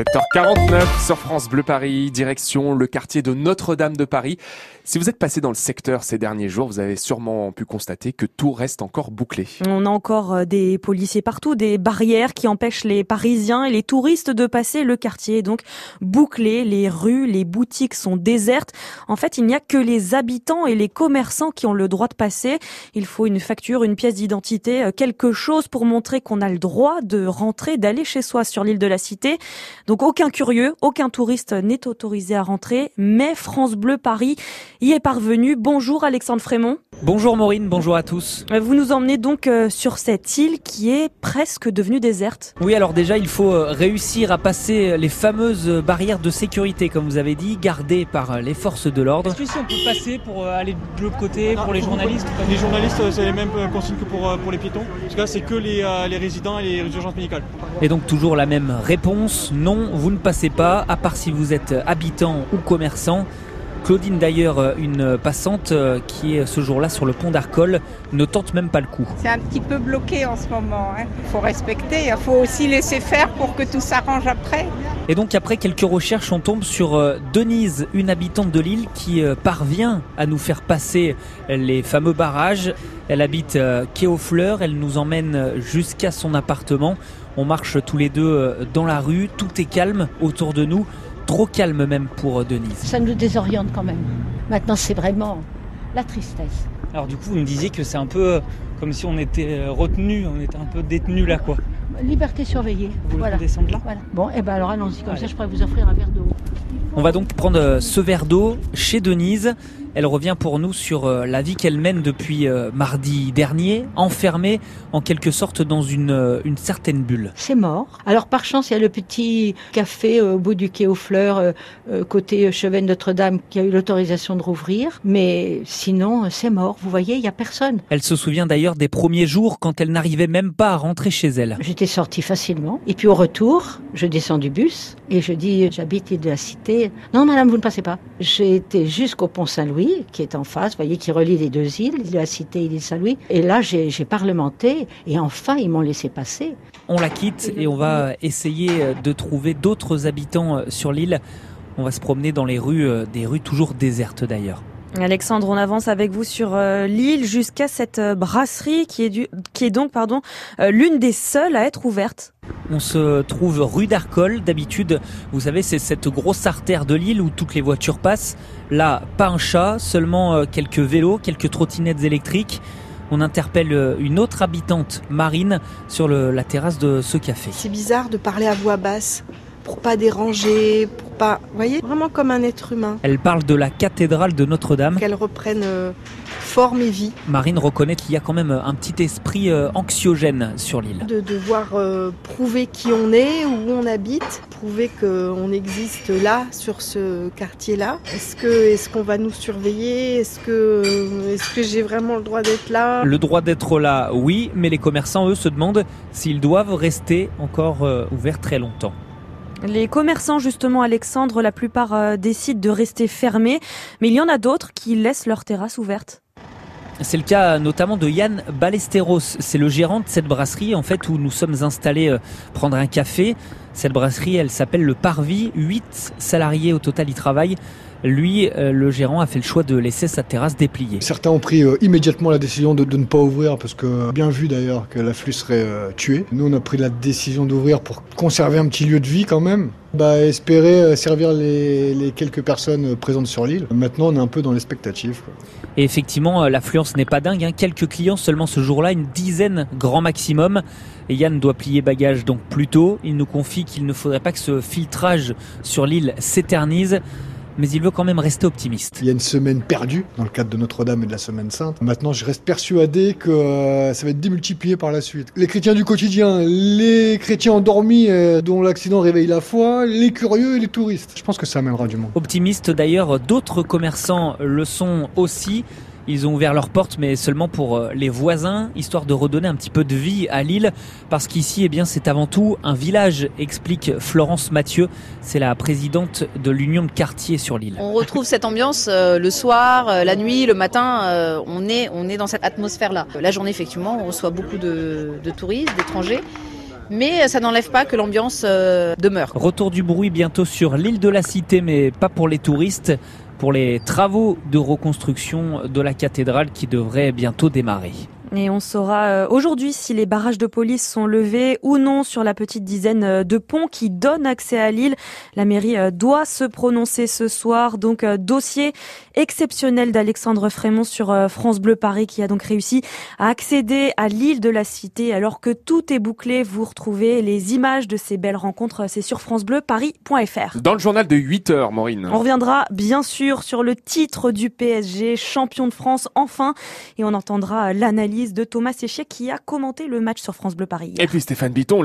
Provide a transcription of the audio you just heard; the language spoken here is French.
7h49 sur France Bleu Paris, direction le quartier de Notre-Dame de Paris. Si vous êtes passé dans le secteur ces derniers jours, vous avez sûrement pu constater que tout reste encore bouclé. On a encore euh, des policiers partout, des barrières qui empêchent les Parisiens et les touristes de passer le quartier. Donc bouclé, les rues, les boutiques sont désertes. En fait, il n'y a que les habitants et les commerçants qui ont le droit de passer. Il faut une facture, une pièce d'identité, euh, quelque chose pour montrer qu'on a le droit de rentrer, d'aller chez soi sur l'île de la Cité. Donc aucun curieux, aucun touriste n'est autorisé à rentrer, mais France Bleu Paris y est parvenu. Bonjour Alexandre Frémont. Bonjour Maureen, bonjour à tous. Vous nous emmenez donc euh, sur cette île qui est presque devenue déserte. Oui, alors déjà, il faut euh, réussir à passer les fameuses barrières de sécurité, comme vous avez dit, gardées par euh, les forces de l'ordre. Est-ce que si on peut passer pour aller de l'autre côté, pour les journalistes Les journalistes, c'est les mêmes consignes que pour, pour les piétons. Parce que là, c'est que les, les résidents et les urgences médicales. Et donc toujours la même réponse, non, vous ne passez pas, à part si vous êtes habitant ou commerçant. Claudine d'ailleurs, euh, une passante euh, qui est ce jour-là sur le pont d'Arcole, ne tente même pas le coup. C'est un petit peu bloqué en ce moment. Il hein. faut respecter, il faut aussi laisser faire pour que tout s'arrange après. Et donc après quelques recherches, on tombe sur euh, Denise, une habitante de l'île qui parvient à nous faire passer les fameux barrages. Elle habite quai aux Fleurs, elle nous emmène jusqu'à son appartement. On marche tous les deux dans la rue, tout est calme autour de nous trop calme même pour euh, Denise. Ça nous désoriente quand même. Maintenant, c'est vraiment la tristesse. Alors du coup, vous me disiez que c'est un peu euh, comme si on était euh, retenu, on était un peu détenu là, quoi. Liberté surveillée. Vous voulez descendre là Bon, et eh ben alors allons-y, comme ça je pourrais vous offrir un verre d'eau. On va donc prendre ce verre d'eau chez Denise. Elle revient pour nous sur euh, la vie qu'elle mène depuis euh, mardi dernier, enfermée en quelque sorte dans une, euh, une certaine bulle. C'est mort. Alors par chance, il y a le petit café au bout du quai aux Fleurs, côté chevet Notre-Dame, qui a eu l'autorisation de rouvrir. Mais sinon, c'est mort. Vous voyez, il n'y a personne. Elle se souvient d'ailleurs des premiers jours quand elle n'arrivait même pas à rentrer chez elle. J'étais sortie facilement. Et puis au retour, je descends du bus et je dis, j'habite de la cité. Non, madame, vous ne passez pas. J'ai été jusqu'au pont Saint-Louis qui est en face, vous voyez, qui relie les deux îles, l'île de la Cité et l'île Saint-Louis. Et là, j'ai parlementé et enfin, ils m'ont laissé passer. On la quitte et on va essayer de trouver d'autres habitants euh, sur l'île. On va se promener dans les rues, euh, des rues toujours désertes d'ailleurs. Alexandre, on avance avec vous sur euh, l'île jusqu'à cette brasserie qui est, du, qui est donc pardon l'une des seules à être ouverte. On se trouve rue d'Arcole. D'habitude, vous savez, c'est cette grosse artère de l'île où toutes les voitures passent. Là, pas un chat, seulement euh, quelques vélos, quelques trottinettes électriques. On interpelle euh, une autre habitante, Marine, sur la terrasse de ce café. C'est bizarre de parler à voix basse pour pas déranger, pas, vous voyez, vraiment comme un être humain. Elle parle de la cathédrale de Notre-Dame. Qu'elle reprenne euh, forme et vie. Marine reconnaît qu'il y a quand même un petit esprit euh, anxiogène sur l'île. De devoir euh, prouver qui on est, où on habite, prouver qu'on existe là, sur ce quartier-là. Est-ce que est-ce qu'on va nous surveiller? Est-ce que est-ce que j'ai vraiment le droit d'être là? Le droit d'être là, oui, mais les commerçants eux se demandent s'ils doivent rester encore ouverts très longtemps. Les commerçants, justement, Alexandre, la plupart euh, décident de rester fermés, mais il y en a d'autres qui laissent leur terrasse ouverte. C'est le cas notamment de Yann Balesteros. C'est le gérant de cette brasserie, en fait, où nous sommes installés euh, prendre un café. Cette brasserie, elle s'appelle le Parvis. Huit salariés au total y travaillent. Lui, euh, le gérant, a fait le choix de laisser sa terrasse dépliée. Certains ont pris euh, immédiatement la décision de, ne pas ouvrir parce que, bien vu d'ailleurs, que l'afflux serait euh, tué. Nous, on a pris la décision d'ouvrir pour conserver un petit lieu de vie quand même. Bah, espérer servir les, quelques personnes présentes sur l'île. Maintenant, on est un peu dans l'expectative. Et effectivement, l'affluence n'est pas dingue. Hein. Quelques clients seulement ce jour-là, une dizaine grand maximum. Et Yann doit plier bagage donc plus tôt. Il nous confie qu'il ne faudrait pas que ce filtrage sur l'île s'éternise mais il veut quand même rester optimiste. Il y a une semaine perdue dans le cadre de Notre-Dame et de la Semaine Sainte. Maintenant, je reste persuadé que euh, ça va être démultiplié par la suite. Les chrétiens du quotidien, les chrétiens endormis euh, dont l'accident réveille la foi, les curieux et les touristes. Je pense que ça amènera du monde. Optimiste d'ailleurs, d'autres commerçants le sont aussi. Ils ont ouvert leurs portes, mais seulement pour euh, les voisins, histoire de redonner un petit peu de vie à l'île, parce qu'ici, eh bien, c'est avant tout un village, explique Florence Mathieu. C'est la présidente de l'union de quartier sur l'île. On retrouve cette ambiance euh, le soir, euh, la nuit, le matin. on est, on est dans cette atmosphère-là. La journée, effectivement, on reçoit beaucoup de, de touristes, d'étrangers. mais ça n'enlève pas que l'ambiance euh, demeure. Retour du bruit bientôt sur l'île de la Cité, mais pas pour les touristes, pour les travaux de reconstruction de la cathédrale qui devraient bientôt démarrer. Et on saura euh, aujourd'hui si les barrages de police sont levés ou non sur la petite dizaine euh, de ponts qui donnent accès à l'île. La mairie euh, doit se prononcer ce soir. Donc dossier exceptionnel d'Alexandre Frémont sur France Bleu Paris qui a donc réussi à accéder à l'île de la Cité alors que tout est bouclé. Vous retrouvez les images de ces belles rencontres. C'est sur francebleuparis.fr. Dans le journal de 8 heures, Maureen. On reviendra bien sûr sur le titre du PSG, champion de France enfin, et on entendra l'analyse de Thomas Séchier qui a commenté le match sur France Bleu Paris. Et puis Stéphane Bitton,